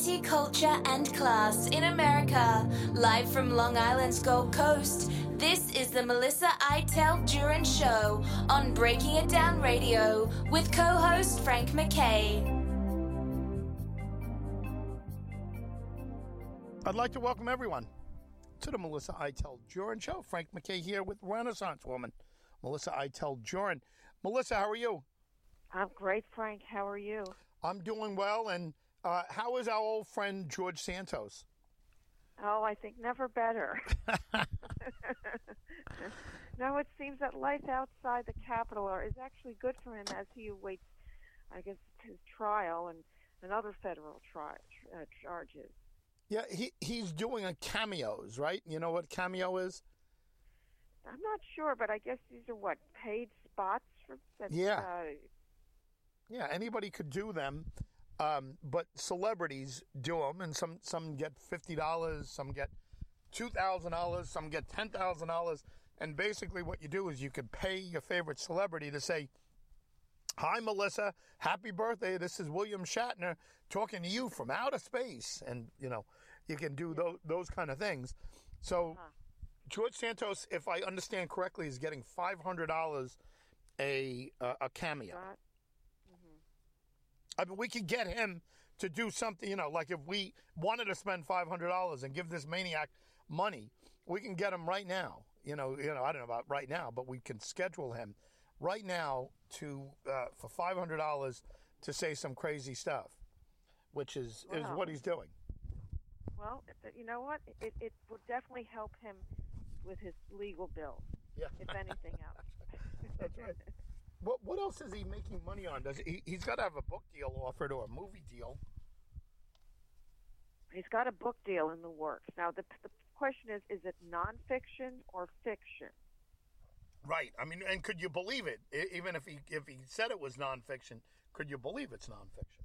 Variety, culture, and class in America. Live from Long Island's Gold Coast, this is the Melissa Iteld Jurin Show on Breaking It Down Radio with co host Frank MacKay. I'd like to welcome everyone to the Melissa Iteld Jurin Show. Frank MacKay here with Renaissance Woman, Melissa Iteld Jurin. Melissa, how are you? I'm great, Frank. How are you? I'm doing well. And uh, how is our old friend George Santos? Oh, I think never better. no, it seems that life outside the Capitol is actually good for him as he awaits, I guess, his trial and, and other federal tri- uh, charges. Yeah, he he's doing a cameos, right? You know what cameo is? I'm not sure, but I guess these are what paid spots for. That, Yeah. Uh, Yeah, anybody could do them, um, but celebrities do them, and some some get fifty dollars, some get two thousand dollars, some get ten thousand dollars, and basically what you do is you could pay your favorite celebrity to say, "Hi, Melissa, happy birthday! This is William Shatner talking to you from outer space," and you know you can do those those kind of things. So. Uh-huh. George Santos, if I understand correctly, is getting five hundred dollars a uh, a cameo. I mean, we could get him to do something, you know, like if we wanted to spend five hundred dollars and give this maniac money, we can get him right now. You know, you know, I don't know about right now, but we can schedule him right now to uh, for five hundred dollars to say some crazy stuff, which is is what he's doing. Well, you know what? It, it would definitely help him with his legal bills, Yeah, if anything else. That's right. what what else is he making money on? Does he? He's got to have a book deal offered or a movie deal. He's got a book deal in the works. Now, the, the question is is it nonfiction or fiction? Right. I mean, and could you believe it? Even if he if he said it was nonfiction, could you believe it's nonfiction?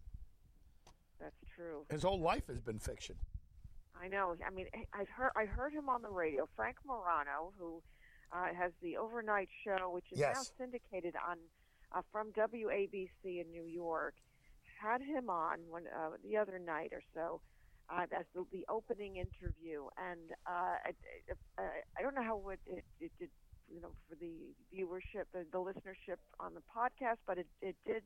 That's true. His whole life has been fiction. I know. I mean, I- I've heard I heard him on the radio. Frank Morano, who uh, has the overnight show, which is now syndicated on uh, from WABC in New York, had him on one uh, the other night or so. Uh, that's the, the opening interview, and uh, I, I, I don't know how it, it, it did, you know, for the viewership, the, the listenership on the podcast, but it, it did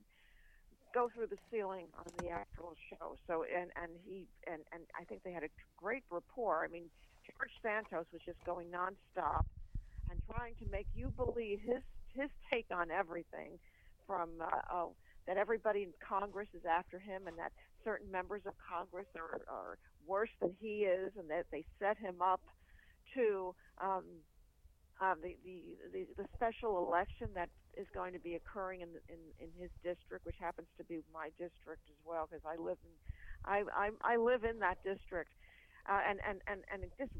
go through the ceiling on the actual show. So and and he and and I think they had a great rapport. I mean, George Santos was just going nonstop and trying to make you believe his his take on everything, from uh, oh that everybody in Congress is after him and that certain members of Congress are are worse than he is and that they set him up to um, um, the, the, the, the special election that is going to be occurring in, in, in his district, which happens to be my district as well, because I live in, I, I, I live in that district, uh, and, and, and, and just,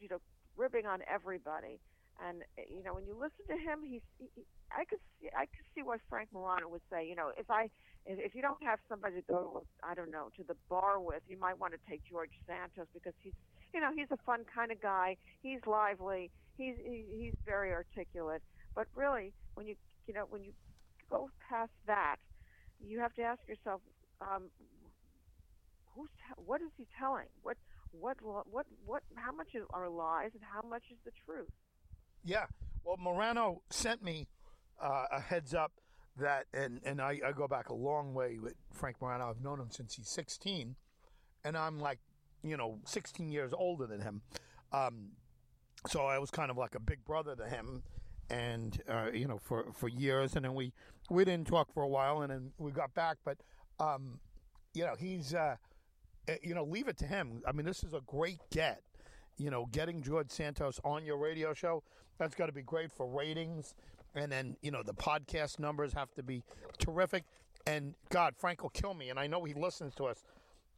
you know, ribbing on everybody. And uh, you know, when you listen to him, he's, he, I could see, I could see what Frank Morano would say. You know, if I, if, you don't have somebody to go, I don't know, to the bar with, you might want to take George Santos because he's, you know, he's a fun kind of guy. He's lively. He's he, he's very articulate. But really, when you you know when you go past that, you have to ask yourself, um, who's what is he telling? What what what what? How much are lies and how much is the truth? Yeah. Well, Morano sent me uh, a heads up that, and and I, I go back a long way with Frank Morano. I've known him since he's 16, and I'm like, you know, 16 years older than him. Um, so I was kind of like a big brother to him, and uh, you know, for for years, and then we we didn't talk for a while, and then we got back. But um, you know, he's uh, eh, you know, leave it to him. I mean, this is a great get. You know, getting George Santos on your radio show, that's got to be great for ratings. And then, you know, the podcast numbers have to be terrific. And God, Frank will kill me. And I know he listens to us.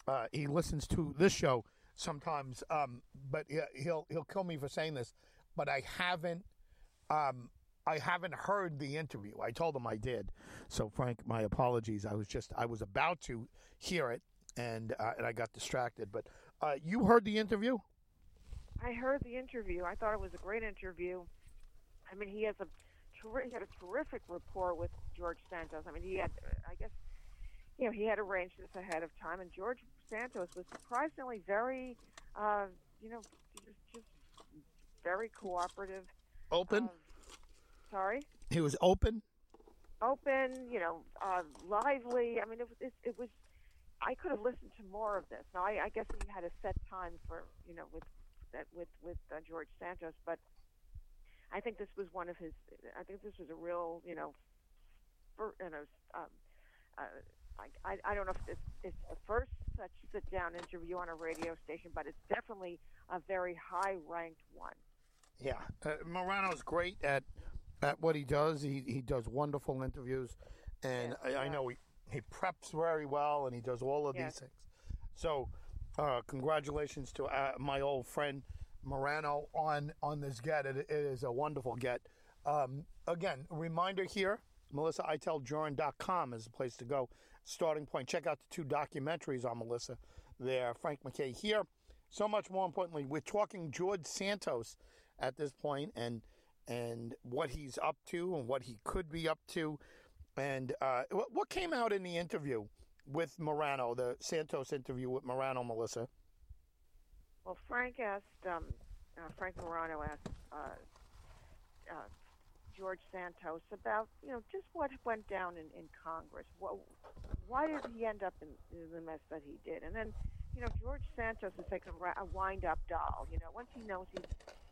Uh, he listens to this show sometimes. Um, but he- he'll he'll kill me for saying this. But I haven't um, I haven't heard the interview. I told him I did. So Frank, my apologies. I was just I was about to hear it and uh, and I got distracted. But uh, you heard the interview? I heard the interview. I thought it was a great interview. I mean, he has a terri- he had a terrific rapport with George Santos. I mean, he had, I guess, you know, he had arranged this ahead of time, and George Santos was surprisingly very, uh, you know, just, just very cooperative. Open. Uh, sorry. he was open. open, you know, uh, lively. I mean, it was it, it was. I could have listened to more of this. Now, I, I guess he had a set time for you know with that with with uh, George Santos, but I think this was one of his. I think this was a real you know, for, you know. Um, uh, I, I, I don't know if this is the first such sit down interview on a radio station, but it's definitely a very high ranked one. Yeah, uh, Morano's great at at what he does. He he does wonderful interviews, and Yes, I, I know he he preps very well, and he does all of Yes. these things. So, uh, congratulations to uh, my old friend Morano on on this get. It, it is a wonderful get. Um, again, reminder here: MelissaIteldJurin.com is the place to go. Starting point. Check out the two documentaries on Melissa. There, Frank MacKay here. So much more importantly, we're talking George Santos at this point and and what he's up to and what he could be up to. And uh, what, what came out in the interview with Morano, the Santos interview with Morano, Melissa? Well, Frank asked, um, uh, Frank Morano asked uh, uh, George Santos about, you know, just what went down in, in Congress. What, why did he end up in, in the mess that he did? And then, you know, George Santos is like a, a wind-up doll. You know, once he knows he's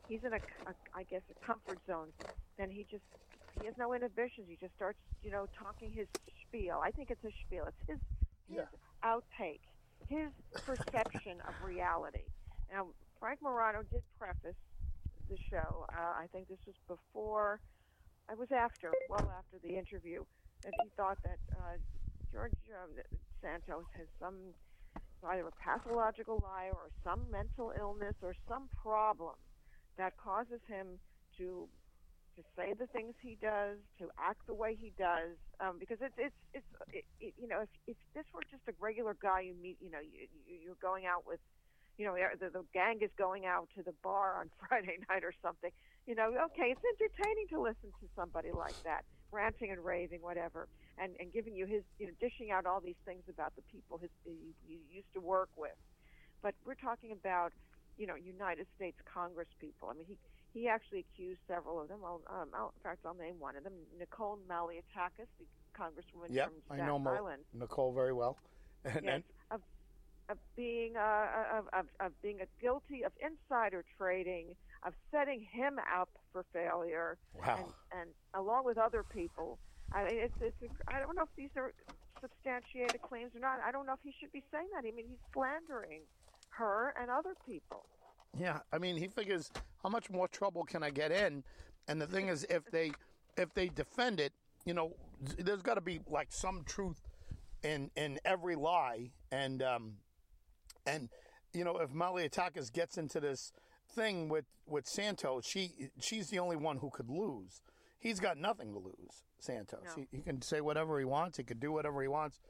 he's in a, a, I guess, a comfort zone, then he just he has no inhibitions. He just starts, you know, talking his spiel. I think it's a spiel. It's his his Yeah. outtake, his perception of reality. Now, Frank Morano did preface the show. Uh, I think this was before, I was after, well after the interview, that he thought that uh, George um, Santos has some either a pathological liar or some mental illness or some problem that causes him to to say the things he does, to act the way he does, um, because it's it's it's it, it, you know if if this were just a regular guy you meet, you know, you, you you're going out with, you know, the, the gang is going out to the bar on Friday night or something, you know, okay, it's entertaining to listen to somebody like that, ranting and raving, whatever, and and giving you his, you know, dishing out all these things about the people his he, he used to work with, but we're talking about, you know, United States Congress people. I mean, he he actually accused several of them. I'll, um, I'll, in fact, I'll name one of them, Nicole Malliotakis, the congresswoman Yep, from I Staten know Mo- Island. Nicole very well. And, Yes, of of being uh, of, of of being a guilty of insider trading, of setting him up for failure, wow. and, and along with other people. I mean, it's it's. I don't know if these are substantiated claims or not. I don't know if he should be saying that. I mean, he's slandering her and other people. Yeah, I mean, he figures how much more trouble can I get in? And the thing is, if they if they defend it, you know, there's got to be like some truth in in every lie, and um, and you know, if Malliotakis gets into this thing with with Santos, she she's the only one who could lose. He's got nothing to lose, Santos. No. He, he can say whatever he wants. He could do whatever he wants,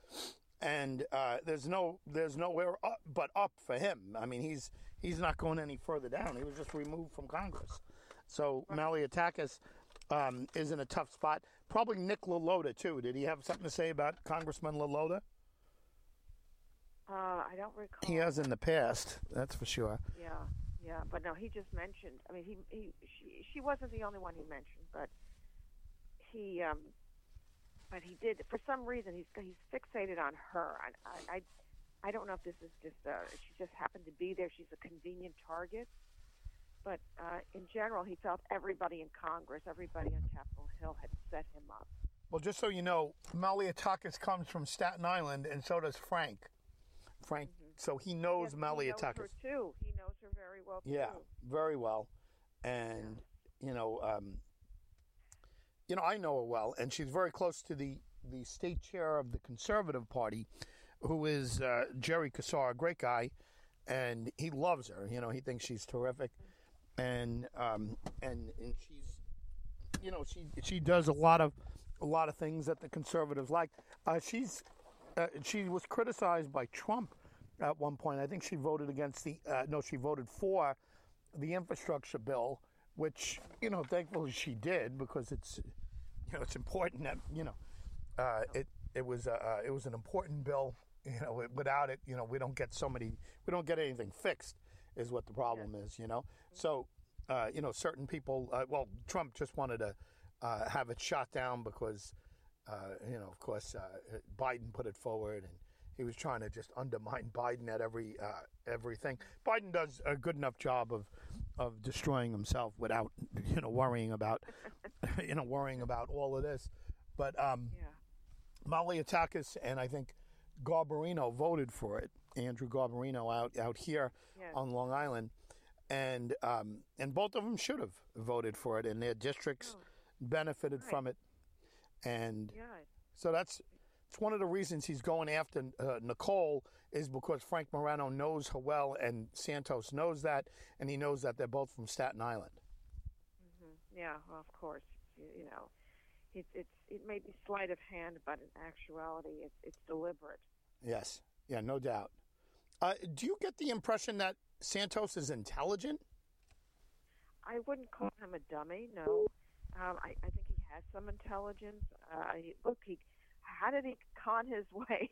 and uh, there's no there's nowhere up, but up for him. I mean, he's he's not going any further down. He was just removed from Congress. So Malliotakis um, is in a tough spot. Probably Nick LaLota too. Did he have something to say about Congressman LaLota? Uh, I don't recall. He has in the past, that's for sure. Yeah, yeah, but no, he just mentioned. I mean, he he she she wasn't the only one he mentioned, but he um, but he did for some reason he's he's fixated on her. I I I, don't know if this is just uh, she just happened to be there. She's a convenient target, but uh, in general, he felt everybody in Congress, everybody on Capitol Hill had set him up. Well, just so you know, Malliotakis comes from Staten Island, and so does Frank. Frank, so he knows Yes, he Malliotakis. too. He knows her very well too. Yeah, very well, and you know, um, you know, I know her well, and she's very close to the the state chair of the Conservative Party, who is uh, Jerry Kassar, a great guy, and he loves her. You know, he thinks she's terrific, and um, and and she's, you know, she she does a lot of a lot of things that the conservatives like. Uh, she's uh, she was criticized by Trump at one point. I think she voted against the uh, no, she voted for the infrastructure bill, which you know, thankfully she did because it's you know it's important that you know uh, it it was uh, uh, it was an important bill You know, without it, you know, we don't get so many, we don't get anything fixed, is what the problem is. You know, so uh, you know, certain people. Uh, well, Trump just wanted to uh, have it shot down because, uh, you know, of course, uh, Biden put it forward and he was trying to just undermine Biden at every uh, everything. Biden does a good enough job of of destroying himself without you know worrying about you know worrying about all of this. But um, Yeah. Malliotakis and I think Garbarino voted for it. Andrew Garbarino out out here Yes. on Long Island, and um, and both of them should have voted for it, and their districts benefited Right. from it. And Yeah. so that's it's one of the reasons he's going after uh, Nicole is because Frank Morano knows her well, and Santos knows that, and he knows that they're both from Staten Island. hmm Yeah. Well, of course. You, you know, it, it's it may be sleight of hand, but in actuality, it's it's deliberate. Yes, yeah, no doubt. Uh, do you get the impression that Santos is intelligent? I wouldn't call him a dummy. No, um, I, I think he has some intelligence. Uh, he, look, he how did he con his way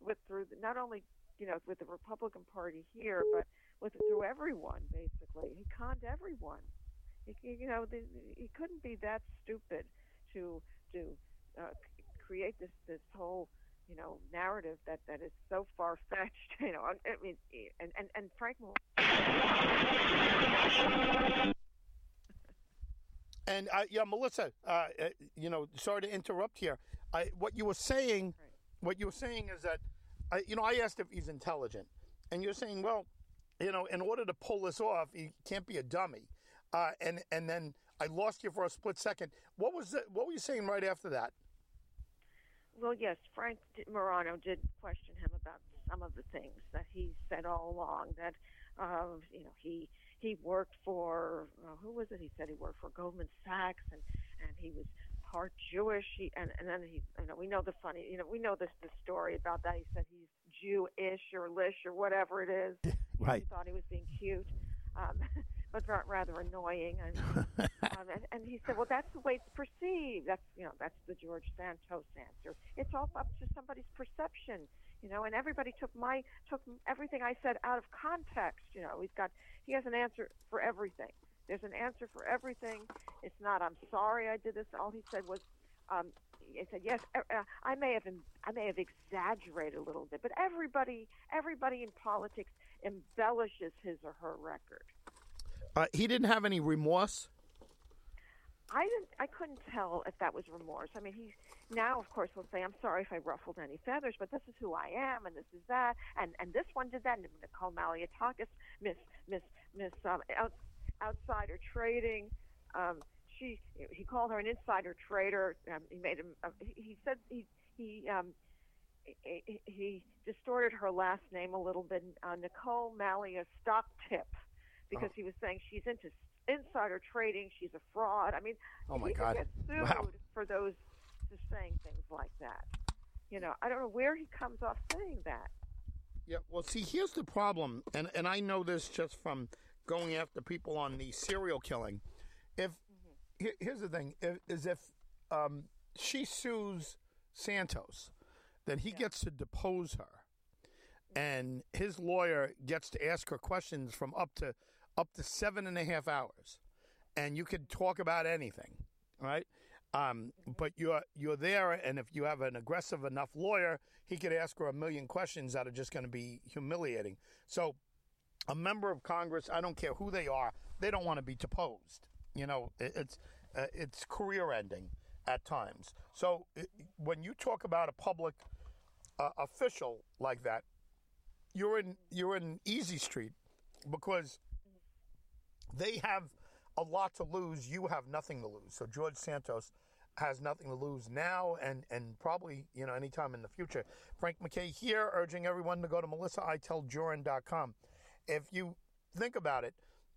with through the, not only you know with the Republican Party here, but with through everyone basically. He conned everyone. He, you know, the, he couldn't be that stupid to to uh, create this this whole you know narrative that that is so far fetched. You know, I I mean, and and and Frank. And uh, yeah, Melissa, uh, uh, you know, sorry to interrupt here. I, what you were saying, Right. what you were saying is that, I, you know, I asked if he's intelligent, and you're saying, well, you know, in order to pull this off, he can't be a dummy. Uh, and and then I lost you for a split second. What was the, what were you saying right after that? Well, yes, Frank Morano did question him about some of the things that he said all along. That, uh, you know, he he worked for uh, who was it? He said he worked for Goldman Sachs, and and he was part Jewish. He and and then he, you know, we know the funny, you know, we know this the story about that. He said he's Jewish or lish or whatever it is. Right. He thought he was being cute. Um, but rather annoying, and, um, and and he said, "Well, that's the way it's perceived. That's you know, that's the George Santos answer. It's all up to somebody's perception, you know." And everybody took my took everything I said out of context. You know, he's got he has an answer for everything. There's an answer for everything. It's not. I'm sorry I did this. All he said was. Um, he said, "Yes, uh, uh, I may have I may have exaggerated a little bit, but everybody everybody in politics embellishes his or her record. Uh, he didn't have any remorse. I didn't. I couldn't tell if that was remorse. I mean, he now, of course, will say, "I'm sorry if I ruffled any feathers, but this is who I am, and this is that, and and this one did that." And Nicole Malliotakis, Miss Miss Miss um, outsider trading. Um, she he called her an insider trader. Um, he made him. Uh, he, said he he um, he, distorted her last name a little bit. Uh, Nicole Mallia stock tip because he was saying she's into insider trading. She's a fraud. I mean, Oh, my he God. sued Wow. for those just saying things like that. You know, I don't know where he comes off saying that. Yeah, well, see, here's the problem, and and I know this just from going after people on the serial killing. If here- here's the thing, if, is if um, she sues Santos, then he gets to depose her, and his lawyer gets to ask her questions from up to up to seven and a half hours, and you could talk about anything, right? Um, but you're you're there, and if you have an aggressive enough lawyer, he could ask her a million questions that are just going to be humiliating. So, a member of Congress, I don't care who they are, they don't want to be deposed. You know, it, it's uh, it's career ending at times. So, it, when you talk about a public uh, official like that, you're in you're in easy street because they have a lot to lose. You have nothing to lose. So George Santos has nothing to lose now and, and probably, you know, anytime in the future. Frank MacKay here urging everyone to go to melissaiteldjurin.com. If you think about it,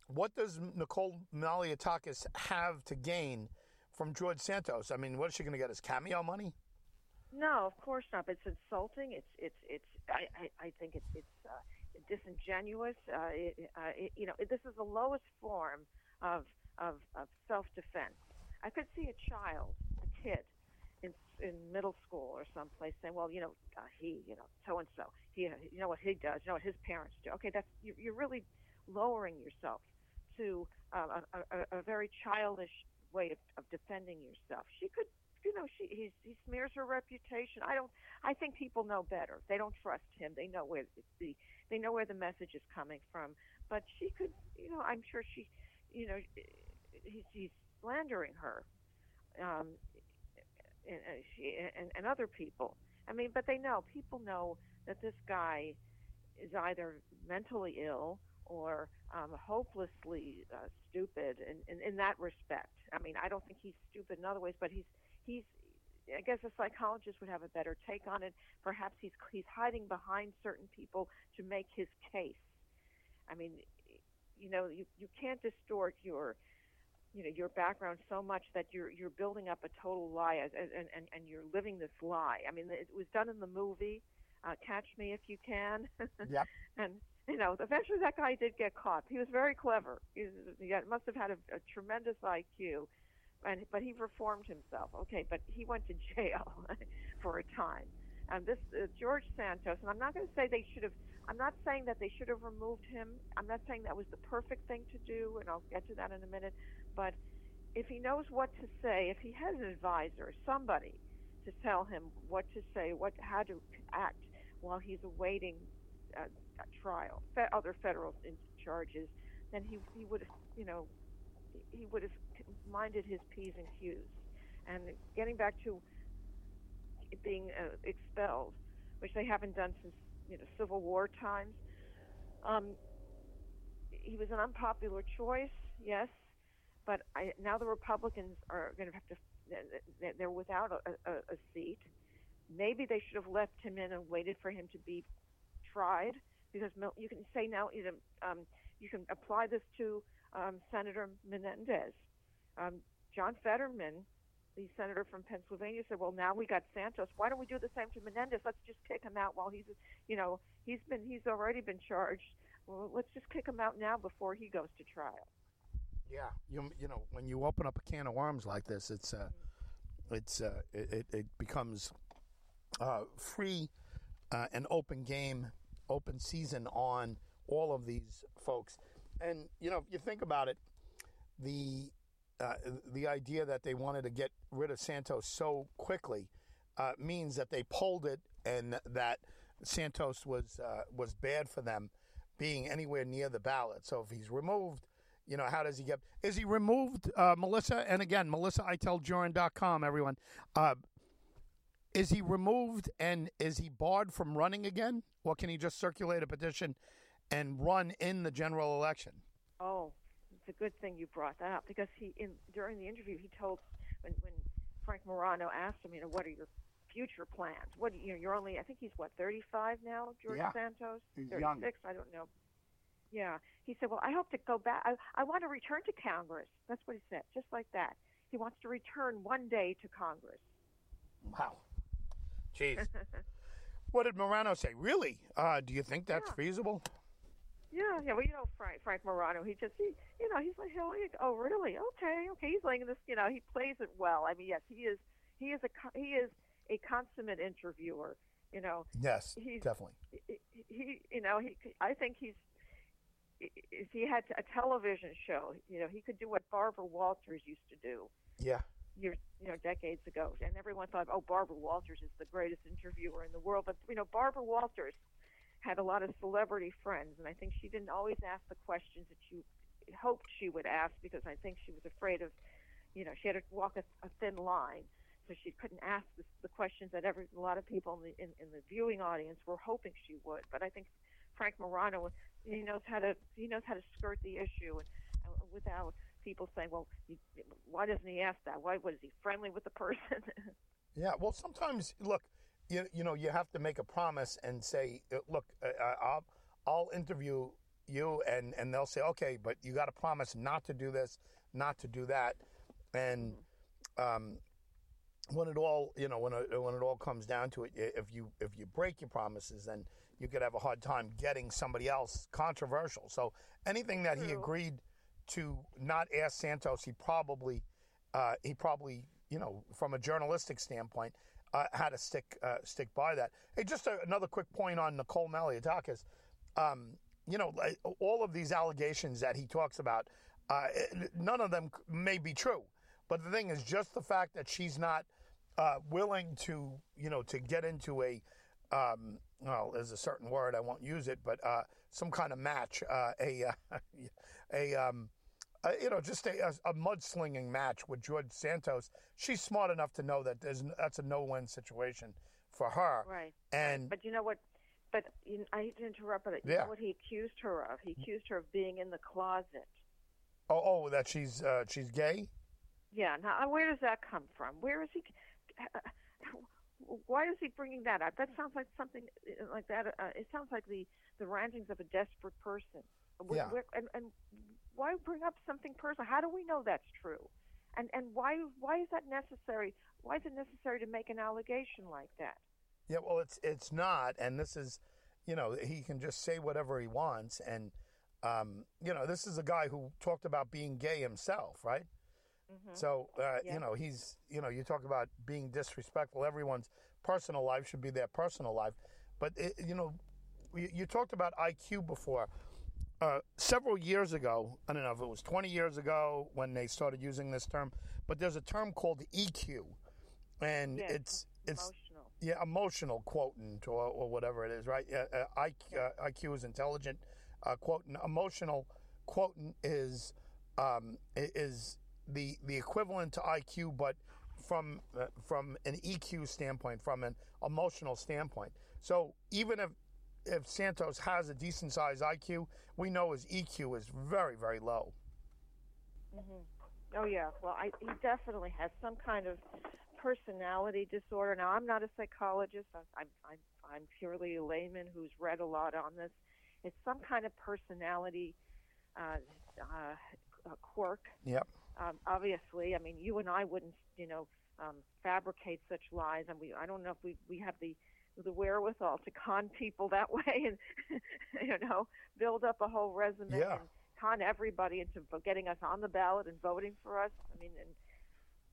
what does Nicole Malliotakis have to gain from George Santos? I mean, what is she going to get? His cameo money? No, of course not. It's insulting. It's it's it's. I I, I think it's it's uh, disingenuous. Uh, it, uh, it, you know, this is the lowest form of of, of self defense. I could see a child, a kid, in middle school or someplace saying, well, you know, uh, he, you know, so and so, he, you know what he does, you know what his parents do. Okay, that's you, you're really lowering yourself to uh, a, a, a very childish way of, of defending yourself. She could, you know, she he, he smears her reputation. I don't. I think people know better. They don't trust him. They know where the they know where the message is coming from. But she could, you know, I'm sure she, you know, he's, he's slandering her. Um, and, and she and, and other people. I mean, but they know people know that this guy is either mentally ill or um, hopelessly uh, stupid in, in, in that respect. I mean, I don't think he's stupid in other ways, but he's he's. I guess a psychologist would have a better take on it. Perhaps he's he's hiding behind certain people to make his case. I mean, you know, you you can't distort your you know your background so much that you're you're building up a total lie and and and you're living this lie. I mean, it was done in the movie uh, Catch Me If You Can. Yep. and you know, eventually that guy did get caught. He was very clever. He, was, he must have had a, a tremendous IQ, and but he reformed himself. Okay, but he went to jail for a time. And this uh, George Santos, and I'm not going to say they should have. I'm not saying that they should have removed him. I'm not saying that was the perfect thing to do, and I'll get to that in a minute. But if he knows what to say, if he has an advisor, somebody to tell him what to say, what how to act while he's awaiting uh, trial, fe- other federal charges, then he he would have, you know, he would have minded his p's and q's. And getting back to being uh, expelled, which they haven't done since you know Civil War times. Um, he was an unpopular choice, yes, but I, now the Republicans are going to have to. They're without a, a, a seat. Maybe they should have left him in and waited for him to be tried, because you can say now either um, you can apply this to um, Senator Menendez. Um, John Fetterman, the senator from Pennsylvania, said, "Well, now we got Santos. Why don't we do the same to Menendez? Let's just kick him out while he's, you know, he's been he's already been charged. Well, let's just kick him out now before he goes to trial." Yeah, you you know when you open up a can of worms like this, it's uh, it's uh, it, it becomes uh, free uh, and open game, open season on all of these folks. And you know, if you think about it, the uh, the idea that they wanted to get rid of Santos so quickly uh, means that they pulled it, and that Santos was uh, was bad for them being anywhere near the ballot. So if he's removed you know, how does he get? Is he removed, uh, Melissa? And again, MelissaIteldJurin.com, everyone. Uh, is he removed and is he barred from running again? Or can he just circulate a petition and run in the general election? Oh, it's a good thing you brought that up because he, in during the interview, he told when when Frank Morano asked him, you know, what are your future plans? What you know, you're only, I think he's what 35 now, George yeah. Santos, he's 36, young. I don't know. Yeah. He said, Well, I hope to go back. I, I want to return to Congress. That's what he said, just like that. He wants to return one day to Congress. Wow. Jeez. what did Morano say? Really? Uh, do you think that's Yeah. feasible? Yeah, yeah. Well, you know Frank Frank Morano. He just he, you know, he's like, he- oh, really? Okay, okay. He's laying this. You know, he plays it well. I mean, yes, he is. He is a he is a consummate interviewer. You know, Yes, He's- definitely. he, he you know he I think he's if he had a television show, you know, he could do what Barbara Walters used to do Yeah. years, you know, decades ago. And everyone thought, oh, Barbara Walters is the greatest interviewer in the world. But you know, Barbara Walters had a lot of celebrity friends, and I think she didn't always ask the questions that you hoped she would ask because I think she was afraid of, you know, she had to walk a, a thin line. So she couldn't ask the, the questions that every a lot of people in the in, in the viewing audience were hoping she would. But I think Frank Morano, he knows how to he knows how to skirt the issue and, and without people saying, well, he, why doesn't he ask that? Why was he friendly with the person? Yeah. Well, sometimes look, you you know, you have to make a promise and say, uh, look, uh, I'll I'll interview you, and and they'll say, okay, but you got to promise not to do this, not to do that, and um, when it all you know when it, when it all comes down to it, if you if you break your promises, then you could have a hard time getting somebody else controversial. So anything that he agreed to not ask Santos, he probably uh, he probably you know, from a journalistic standpoint, uh, had to stick uh, stick by that. Hey, just a, another quick point on Nicole Malliotakis. Um, you know, all of these allegations that he talks about, uh, none of them may be true. But the thing is, just the fact that she's not uh, willing to, you know, to get into a, um, well, there's a certain word I won't use it, but uh, some kind of match, uh, a, a, um, uh, you know, just a, a, mudslinging match with George Santos. She's smart enough to know that there's that's a no-win situation for her. Right. And but you know what? But you, I hate to interrupt, but you Yeah. know what he accused her of? He accused her of being in the closet. oh, oh, that she's uh, she's gay. Yeah. Now, where does that come from? Where is he? Why is he bringing that up? That sounds like something uh, like that. Uh, it sounds like the the rantings of a desperate person. Where- Yeah. where- and, and why bring up something personal? How do we know that's true? And and why why is that necessary? Why is it necessary to make an allegation like that? Yeah, well, it's it's not, and this is, you know, he can just say whatever he wants, and um, you know, this is a guy who talked about being gay himself, right? So, uh, Yeah. you know, he's, you know, you talk about being disrespectful. Everyone's personal life should be their personal life, but it, you know, you, you talked about IQ before. Uh, several years ago, I don't know if it was 20 years ago when they started using this term, but there's a term called EQ, and Yes, it's it's Emotional. yeah, emotional quotient or, or whatever it is, right? Yeah, uh, IQ, uh, IQ is intelligent uh, quotient. Emotional quotient is um, is the the equivalent to IQ, but from uh, from an EQ standpoint, from an emotional standpoint. So even if if Santos has a decent sized IQ, we know his EQ is very very low. Oh yeah. Well, I, he definitely has some kind of personality disorder. Now, I'm not a psychologist. I'm I'm I'm, I'm purely a layman who's read a lot on this. It's some kind of personality uh, uh, quirk. Yep. Um, obviously, I mean, you and I wouldn't, you know, um, fabricate such lies, and we I don't know if we we have the the wherewithal to con people that way and you know build up a whole resume Yeah. and con everybody into getting us on the ballot and voting for us. I mean, and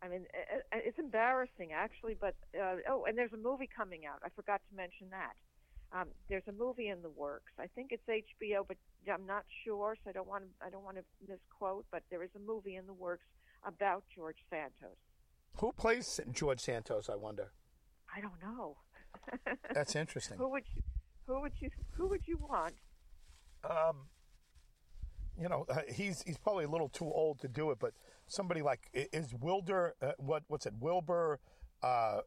I mean, it's embarrassing actually. But uh, oh, and there's a movie coming out. I forgot to mention that. Um, there's a movie in the works. I think it's HBO, but I'm not sure, so I don't want to. I don't want to misquote. But there is a movie in the works about George Santos. Who plays George Santos? I wonder. I don't know. That's interesting. who would you? Who would you? Who would you want? Um, you know, uh, he's he's probably a little too old to do it, but somebody like is Wilder. Uh, what what's it? Wilbur. Uh,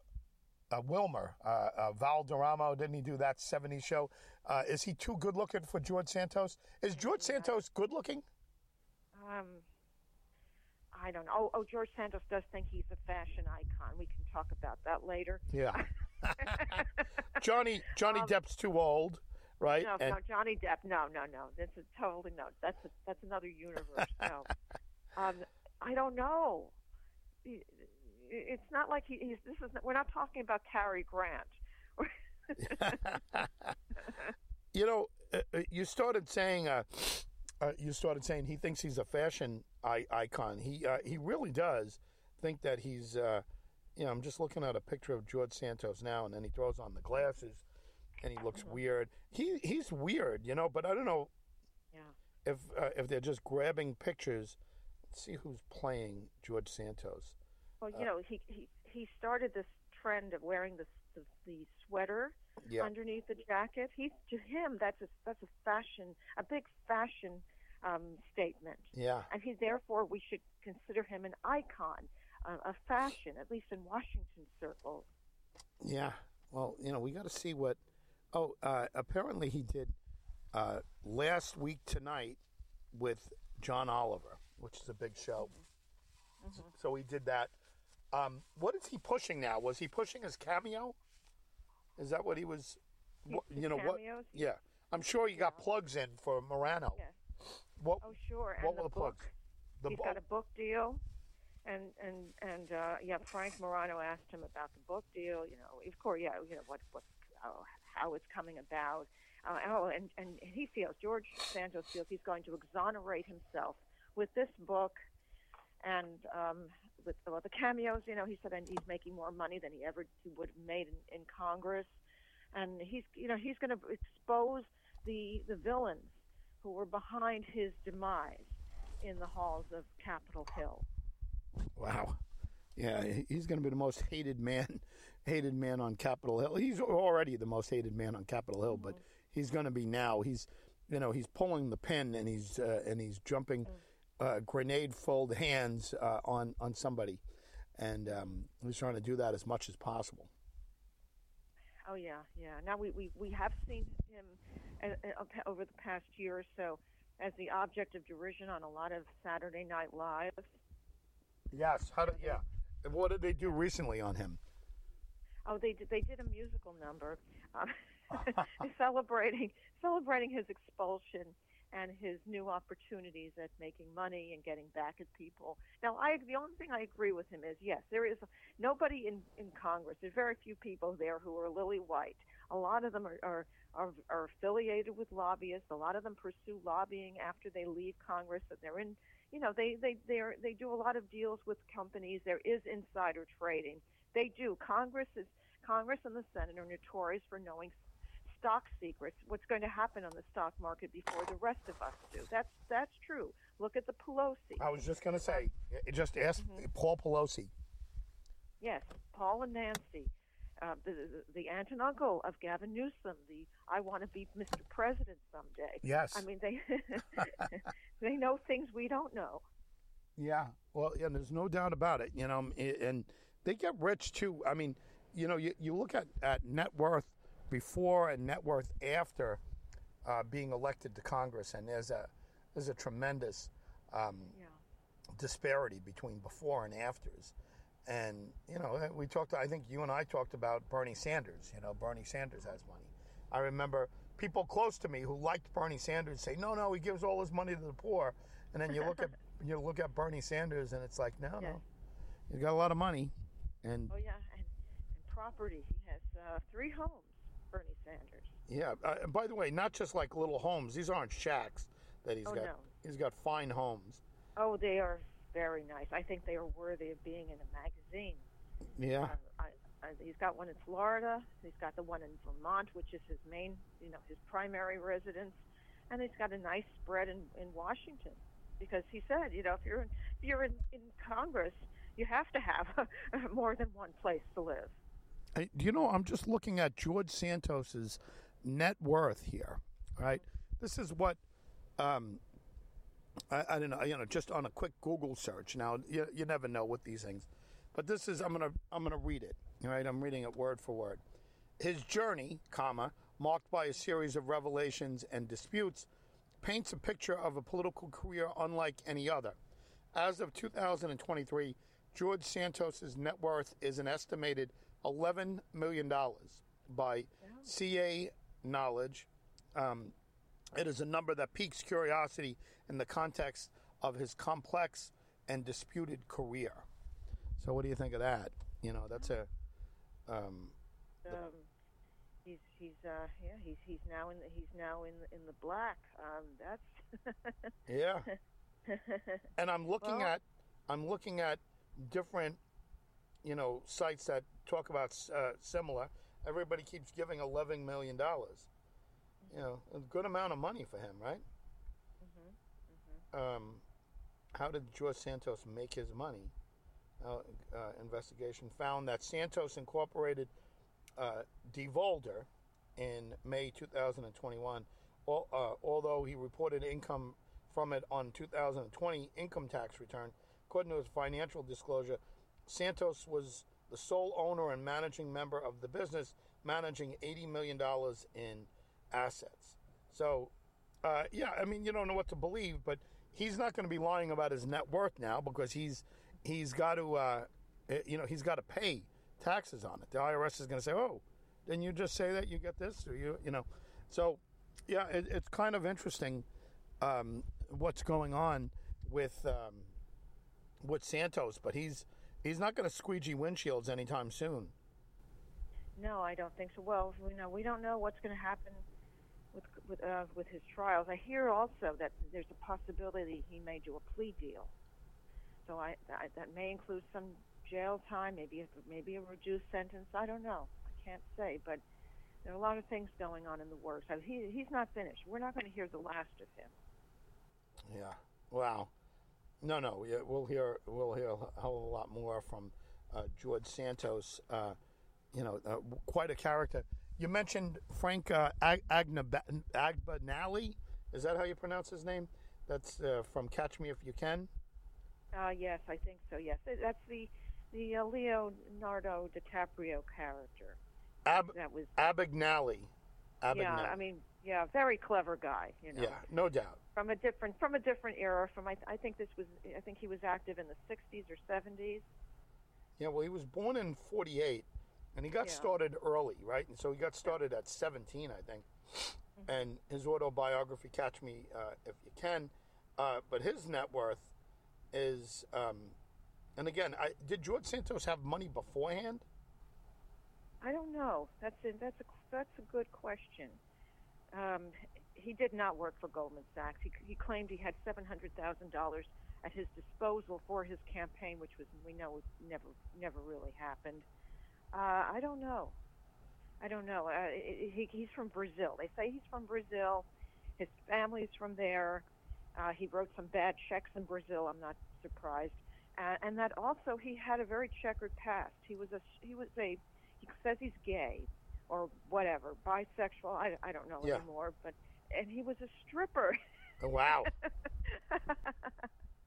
uh, Wilmer, uh, uh, Valderrama, didn't he do that 70s show? Uh, is he too good looking for George Santos? Is George Santos good looking? Um, I don't know. Oh, oh, George Santos does think he's a fashion icon. We can talk about that later. Yeah. Johnny Johnny Depp's too old, right? Um, No, And- no, Johnny Depp. No, no, no. That's a totally no. That's a, that's another universe. No, um, I don't know. It's not like he, he's. This is. We're not talking about Cary Grant. you know, uh, uh, you started saying, uh, uh, you started saying he thinks he's a fashion I- icon. He uh, he really does think that he's. Uh, you know, I'm just looking at a picture of George Santos now, and then he throws on the glasses, and he looks weird. He he's weird, you know. But I don't know Yeah. if uh, if they're just grabbing pictures. Let's see who's playing George Santos. Well, you know, he he he started this trend of wearing the the, the sweater Yeah. underneath the jacket. He to him that's a that's a fashion a big fashion um, statement, Yeah. and he therefore we should consider him an icon uh, of fashion, at least in Washington circles. Yeah. Well, you know, we got to see what. Oh, uh, apparently he did uh, last week tonight with John Oliver, which is a big show. So he did that. Um, what is he pushing now? Was he pushing his cameo? Is that what he was? what- you know what? cameos? Yeah, I'm sure you got plugs in for Morano. What? Oh, sure. And what the were the book. plugs? The He's bo- got a book deal, and and and uh, yeah, Frank Morano asked him about the book deal. You know, of course, yeah, you know what what how, it's coming about. Uh, oh, and and he feels George Santos feels he's going to exonerate himself with this book, and um, with well, the cameos. You know, he said and he's making more money than he ever he would have made in, in Congress, and he's you know he's going to expose the the villains who were behind his demise in the halls of Capitol Hill. Wow. Yeah, he's going to be the most hated man, hated man on Capitol Hill. He's already the most hated man on Capitol Hill, but he's going to be now. He's, you know, he's pulling the pin and he's uh, and he's jumping uh, grenade fold hands uh, on on somebody, and um, he's trying to do that as much as possible. Oh yeah, yeah. Now we we, we have seen him uh, uh, over the past year or so as the object of derision on a lot of Saturday Night Live. Yes. How yeah? What did they do recently on him? Oh, they did. They did a musical number, um, celebrating celebrating his expulsion and his new opportunities at making money and getting back at people. Now, I the only thing I agree with him is yes, there is nobody in in Congress. There's very few people there who are lily white. A lot of them are are are, are affiliated with lobbyists. A lot of them pursue lobbying after they leave Congress, and they're in. You know, they they they are, they do a lot of deals with companies. There is insider trading. They do. Congress is Congress and the Senate are notorious for knowing stock secrets, what's going to happen on the stock market before the rest of us do. That's that's true. Look at the Pelosi. I was just going to say, just ask mm-hmm. Paul Pelosi. Yes, Paul and Nancy, uh, the, the, aunt and uncle of Gavin Newsom. The I want to be Mr. President someday. Yes. I mean they they know things we don't know. Yeah. Well, and There's no doubt about it. You know, and they get rich too. I mean, you know, you, you look at, at net worth before and net worth after uh, being elected to Congress, and there's a there's a tremendous um, yeah. disparity between before and afters. And you know, we talked. I think you and I talked about Bernie Sanders. You know, Bernie Sanders has money. I remember people close to me who liked Bernie Sanders say, "No, no, he gives all his money to the poor." And then you look at you look at Bernie Sanders, and it's like, no, yeah. no, he's got a lot of money. And oh yeah, and, and property. He has uh, three homes. Bernie Sanders. Yeah. Uh, and by the way, not just like little homes. These aren't shacks that he's oh, got. No. He's got fine homes. Oh, they are very nice. I think they are worthy of being in a magazine. Yeah. Uh, I, I, he's got one in Florida. He's got the one in Vermont, which is his main, you know, his primary residence, and he's got a nice spread in in Washington. Because he said, you know, if you're in, if you're in, in Congress, you have to have more than one place to live. You know, I'm just looking at George Santos's net worth here, right? This is what um, I, I, don't know, you know, just on a quick Google search. Now, you, you never know with these things, but this is I'm gonna I'm gonna read it. Right, I'm reading it word for word. His journey, comma, marked by a series of revelations and disputes, paints a picture of a political career unlike any other. As of 2023, George Santos's net worth is an estimated $11 million by CA Knowledge. Um, it is a number that piques curiosity in the context of his complex and disputed career. So, what do you think of that? You know, that's a. Um, um, he's he's uh, yeah he's he's now in the, he's now in the, in the black. Um, that's yeah. and I'm looking well, at I'm looking at different you know sites that talk about uh, similar. Everybody keeps giving eleven million dollars. You know, a good amount of money for him, right? Mm-hmm. Mm-hmm. Um, how did George Santos make his money? Uh, uh, investigation found that Santos Incorporated uh, devolder in May 2021. All, uh, although he reported income from it on 2020 income tax return, according to his financial disclosure, Santos was the sole owner and managing member of the business, managing $80 million in assets. So, uh, yeah, I mean, you don't know what to believe, but he's not going to be lying about his net worth now because he's he's got to, uh, eh, you know, he's got to pay taxes on it. The IRS is going to say, "Oh, didn't you just say that you get this?" Or you, you know, so yeah, it, it's kind of interesting um, what's going on with um, with Santos, but he's he's not going to squeegee windshields anytime soon. No, I don't think so. Well, you know, we don't know what's going to happen with uh, with his trials. I hear also that there's a possibility he may do a plea deal. so I, I that may include some jail time, maybe a- maybe a reduced sentence. I don't know. I can't say, but there are a lot of things going on in the works. So he he's not finished. We're not going to hear the last of him. Yeah. Wow. No, no. We'll hear we'll hear a a lot more from uh, George Santos. Uh, you know, uh, quite a character. You mentioned Frank uh, Ag- Agbanali. Is that how you pronounce his name? That's uh, from Catch Me If You Can. Uh, yes, I think so. Yes, that's the the uh, Leonardo DiCaprio character. Ab- That was Abagnale. yeah. I mean, yeah, very clever guy. You know, yeah, no doubt. from a different from a different era. From I, I think this was I think he was active in the 60s or 70s. Yeah, well, he was born in 48, and he got Yeah. started early, right? And so he got started at 17, I think. And his autobiography, Catch Me uh, If You Can, uh, but his net worth is, um, and again, I, did George Santos have money beforehand? I don't know. That's a, that's a that's a good question. Um, he did not work for Goldman Sachs. He, he claimed he had seven hundred thousand dollars at his disposal for his campaign, which was we know never never really happened. Uh, I don't know. I don't know. Uh, he, he's from Brazil. They say he's from Brazil. His family's from there. Uh, he wrote some bad checks in Brazil. I'm not surprised. Uh, and that also he had a very checkered past. He was a he was a he says he's gay or whatever, bisexual. I, I don't know Yeah. anymore. But and he was a stripper. Oh, Wow.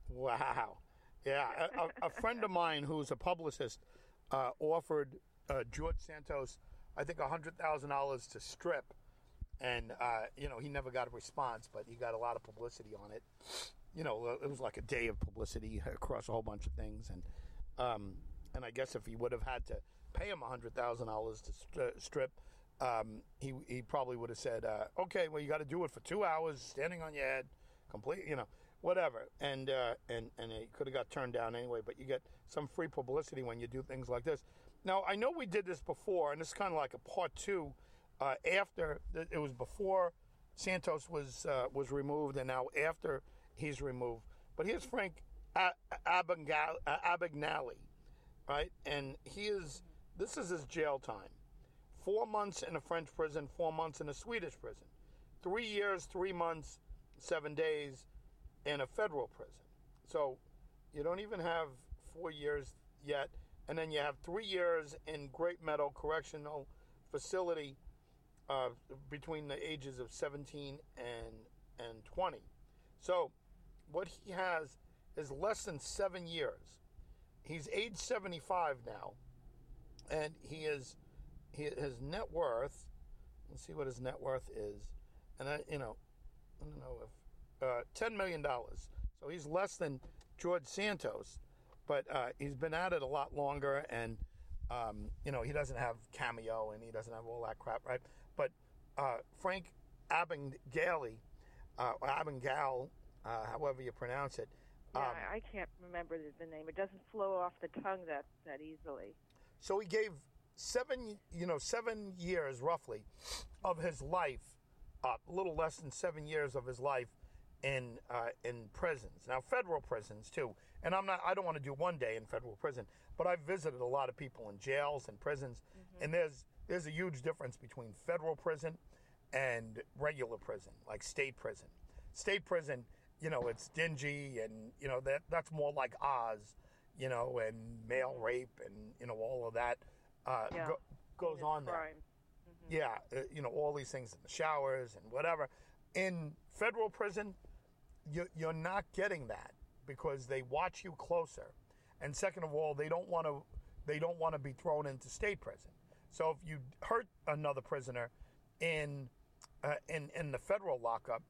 Wow. Yeah, a, a, a friend of mine who's a publicist uh, offered uh, George Santos, I think, $100,000 to strip. And, uh, you know, he never got a response, but he got a lot of publicity on it. You know, it was like a day of publicity across a whole bunch of things. And, um, and I guess if he would have had to pay him $100,000 to st- strip, um, he, he probably would have said, uh, okay, well, you got to do it for two hours, standing on your head, complete, you know, whatever. And uh, and and it could have got turned down anyway. But you get some free publicity when you do things like this. Now I know we did this before, and it's kind of like a part two. Uh, after it was before Santos was uh, was removed, and now after he's removed. But here's Frank Abagnale, right? And he is this is his jail time. Four months in a French prison, four months in a Swedish prison, three years, three months, seven days in a federal prison. So you don't even have four years yet, and then you have three years in Great Meadow Correctional Facility uh, between the ages of 17 and and 20. So what he has is less than seven years. He's age 75 now, and he is he, his net worth. Let's see what his net worth is, and I you know I don't know if uh, ten million dollars. So he's less than George Santos, but uh, he's been at it a lot longer, and um, you know he doesn't have cameo and he doesn't have all that crap, right? But uh, Frank Abengale, uh, uh, however you pronounce it. Um, I I can't remember the, the name. It doesn't flow off the tongue that that easily. So he gave seven, you know, seven years roughly of his life, uh, a little less than seven years of his life in uh, in prisons. Now, federal prisons too. And I'm not. I don't want to do one day in federal prison, but I've visited a lot of people in jails and prisons, and there's there's a huge difference between federal prison and regular prison, like state prison. State prison, you know, it's dingy, and you know that that's more like Oz, you know, and male rape, and you know all of that uh, Yeah. go, goes on there. crime. Yeah, uh, you know all these things in the showers and whatever. In federal prison, you're not getting that because they watch you closer, and second of all, they don't want to they don't want to be thrown into state prison. So if you hurt another prisoner in uh, in in the federal lockup,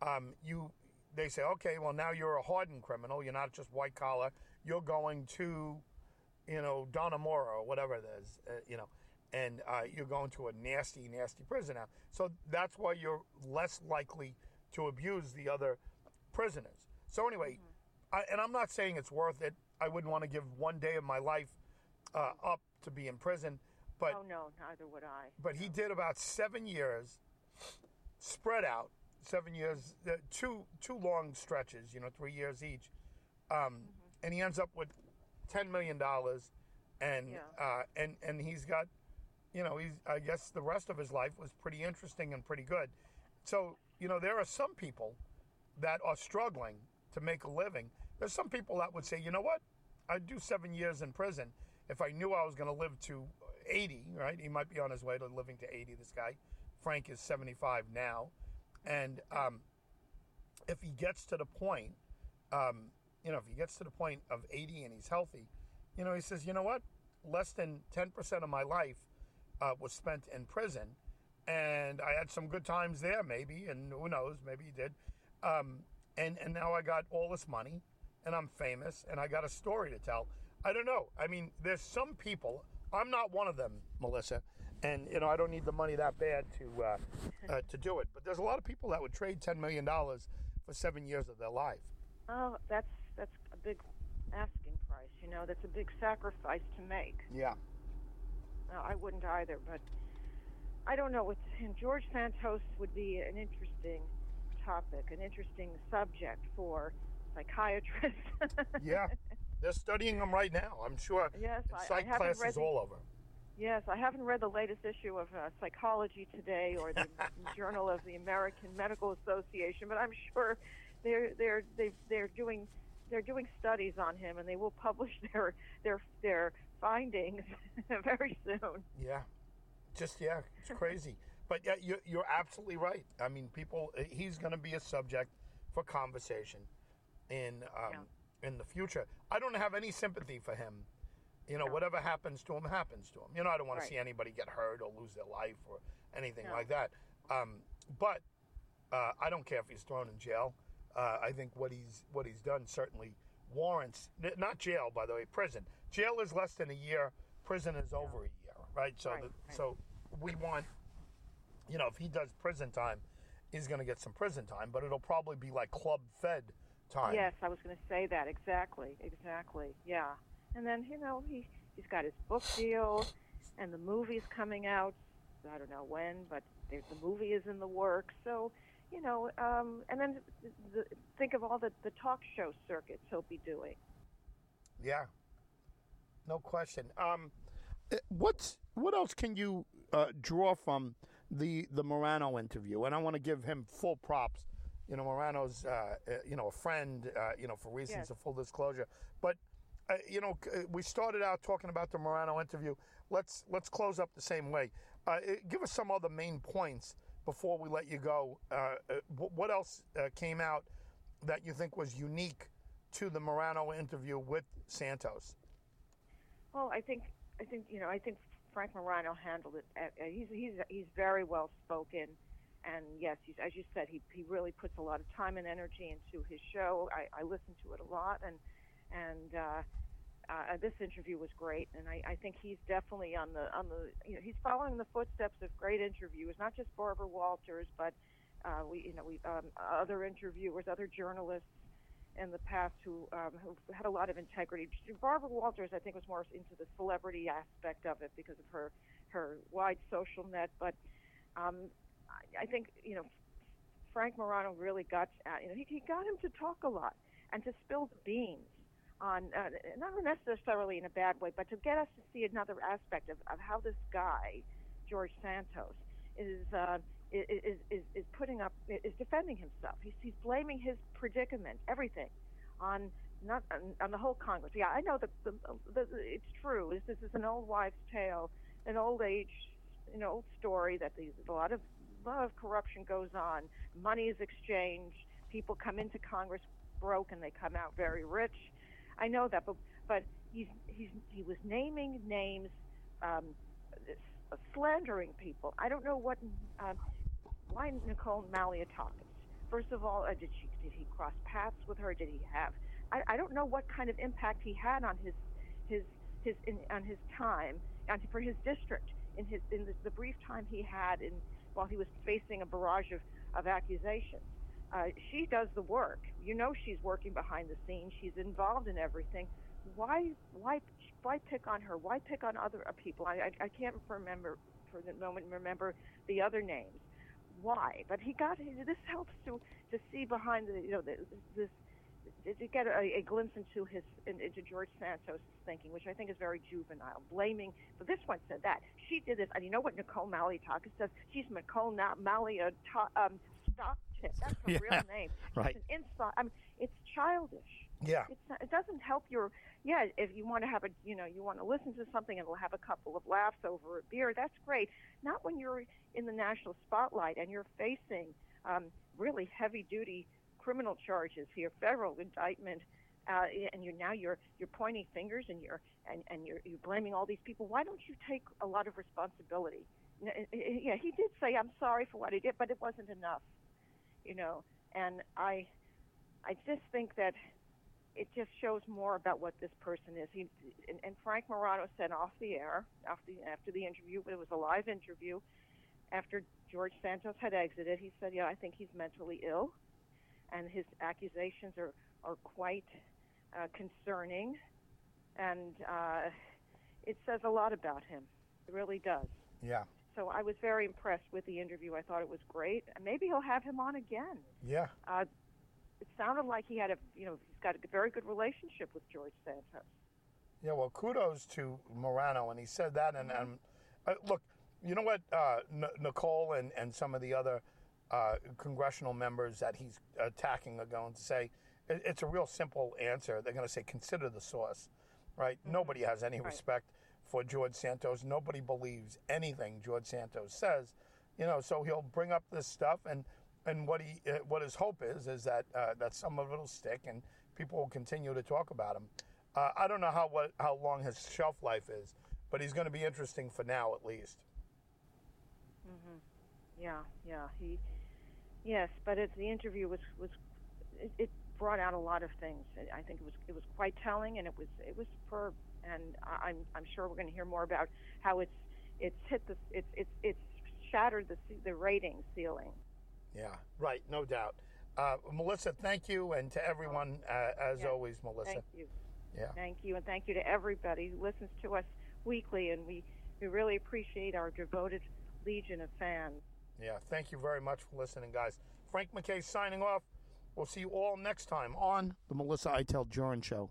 um, you they say, okay, well now you're a hardened criminal. You're not just white collar. You're going to, you know, Dannemora or whatever it is, uh, you know, and uh, you're going to a nasty, nasty prison now. So that's why you're less likely to abuse the other prisoners. So anyway, I, and I'm not saying it's worth it. I wouldn't want to give one day of my life uh, up to be in prison, but oh no, neither would I. but he did about seven years, spread out seven years, uh, two two long stretches, you know, three years each, um, and he ends up with ten million dollars, and Yeah. uh, and and he's got, you know, he's I guess the rest of his life was pretty interesting and pretty good. So you know, there are some people that are struggling to make a living. There's some people that would say, you know what, I'd do seven years in prison if I knew I was going to live to 80. Right? He might be on his way to living to 80. This guy, Frank, is 75 now, and um, if he gets to the point, um, you know, if he gets to the point of 80 and he's healthy, you know, he says, you know what? Less than 10% of my life uh, was spent in prison, and I had some good times there, maybe, and who knows, maybe he did. Um, and and now I got all this money, and I'm famous, and I got a story to tell. I don't know. I mean, there's some people. I'm not one of them, Melissa, and you know I don't need the money that bad to uh, uh, to do it. But there's a lot of people that would trade ten million dollars for seven years of their life. Oh, that's that's a big asking price. You know, that's a big sacrifice to make. Yeah. No, I wouldn't either, but I don't know. And George Santos would be an interesting topic, an interesting subject for psychiatrists. Yeah. They're studying them right now. I'm sure. Yes, I- I psych haven't read classes the- all over. Yes, I haven't read the latest issue of uh, Psychology Today or the Journal of the American Medical Association, but I'm sure they're they're they they're doing they're doing studies on him, and they will publish their their their findings very soon. Yeah, just yeah, it's crazy. But yeah, you're, you're absolutely right. I mean, people, uh, he's going to be a subject for conversation in um, in the future. I don't have any sympathy for him. You know, No. whatever happens to him happens to him. You know, I don't want Right. to see anybody get hurt or lose their life or anything No. like that. Um, but uh, I don't care if he's thrown in jail. Uh, I think what he's what he's done certainly warrants n- not jail, by the way, prison. Jail is less than a year. Prison is over a year, right? So, Right, the, right. so we want, you know, if he does prison time, he's going to get some prison time, but it'll probably be like club fed time. Yes, I was going to say that exactly, exactly. Yeah, and then you know he he's got his book deal, and the movie's coming out. I don't know when, but the, the movie is in the works. So, you know, um, and then the, think of all the the talk show circuits he'll be doing. Yeah, no question. Um, eh, what's what else can you uh, draw from the the Morano interview? And I want to give him full props. You know, Morano's uh, uh, you know a friend. Uh, you know, for reasons Yes. of full disclosure. But uh, you know, uh, we started out talking about the Morano interview. Let's let's close up the same way. Uh, give us some other main points before we let you go. What else uh, came out that you think was unique to the Morano interview with Santos? Well, I think I think you know I think Frank Morano handled it. uh, uh, He's he's he's very well spoken, and yes, he's, as you said, he he really puts a lot of time and energy into his show. I, I listen to it a lot, and and uh, uh, this interview was great, and I, I think he's definitely on the on the you know he's following the footsteps of great interviewers, not just Barbara Walters, but uh, we you know we um, other interviewers, other journalists in the past who um, who had a lot of integrity. Barbara Walters, I think, was more into the celebrity aspect of it because of her her wide social net. But um, I, I think you know Frank Morano really got at, you know he, he got him to talk a lot and to spill the beans on uh, not necessarily in a bad way, but to get us to see another aspect of, of how this guy George Santos is. Uh, is, is is putting up is defending himself. He's he's blaming his predicament, everything, on not on, on the whole Congress. Yeah, I know that the, the, it's true. This, this is an old wives' tale, an old age, know, old story that these a lot of a lot of corruption goes on. Money is exchanged. People come into Congress broke and they come out very rich. I know that, but but he's he's he was naming names. Um, slandering people. I don't know what um, why Nicole Malliotakis. First of all, uh, did she did he cross paths with her? Did he have? I, I don't know what kind of impact he had on his his his in, on his time and for his district in his in the, the brief time he had in while he was facing a barrage of of accusations. Uh, she does the work. You know she's working behind the scenes. She's involved in everything. Why why why pick on her? Why pick on other uh, people? I, I I can't remember for the moment remember the other names. Why? But he got this helps to to see behind the you know the, this to get a, a glimpse into his into George Santos' thinking, which I think is very juvenile, blaming. But this one said that she did this, and you know what Nicole Malliotakis says? She's Nicole Malliotakis. Um, stock tip. That's her Yeah, real name. Right. An inside. I mean, it's childish. Yeah. Not, it doesn't help your. Yeah, if you want to have a, you know, you want to listen to something and we'll have a couple of laughs over a beer. That's great. Not when you're in the national spotlight and you're facing um, really heavy-duty criminal charges here, federal indictment, uh, and you're now you're you're pointing fingers and you're and, and you're you're blaming all these people. Why don't you take a lot of responsibility? Uh, Yeah, he did say I'm sorry for what he did, but it wasn't enough, you know. And I, I just think that it just shows more about what this person is. He and, and Frank Morano said off the air after the, after the interview, but it was a live interview. After George Santos had exited, he said, "Yeah, I think he's mentally ill." and his accusations are, are quite uh, concerning, and uh, it says a lot about him. It really does. Yeah. So I was very impressed with the interview. I thought it was great, maybe he'll have him on again. Yeah. Uh, it sounded like he had a, you know, got a very good relationship with George Santos. Yeah, well, kudos to Morano, and he said that. And, and uh, look, you know what, uh, N- Nicole and, and some of the other uh, congressional members that he's attacking are going to say it, it's a real simple answer. They're going to say, consider the source, right? Nobody has any Right. respect for George Santos. Nobody believes anything George Santos says, you know. So he'll bring up this stuff, and and what he uh, what his hope is is that uh, that some of it'll stick, and people will continue to talk about him. Uh, I don't know how what how long his shelf life is, but he's going to be interesting for now at least. Yeah, yeah, he, yes, but it, the interview was was it, it brought out a lot of things. I think it was it was quite telling, and it was it was superb. And I'm I'm sure we're going to hear more about how it's it's hit the it's it's it's shattered the the rating ceiling. Yeah, right, no doubt. Uh, Melissa, thank you, and to everyone uh, as Yeah, always, Melissa. Thank you. Yeah. Thank you, and thank you to everybody who listens to us weekly, and we we really appreciate our devoted legion of fans. Yeah, thank you very much for listening, guys. Frank MacKay signing off. We'll see you all next time on the Melissa Iteld Jurin Show.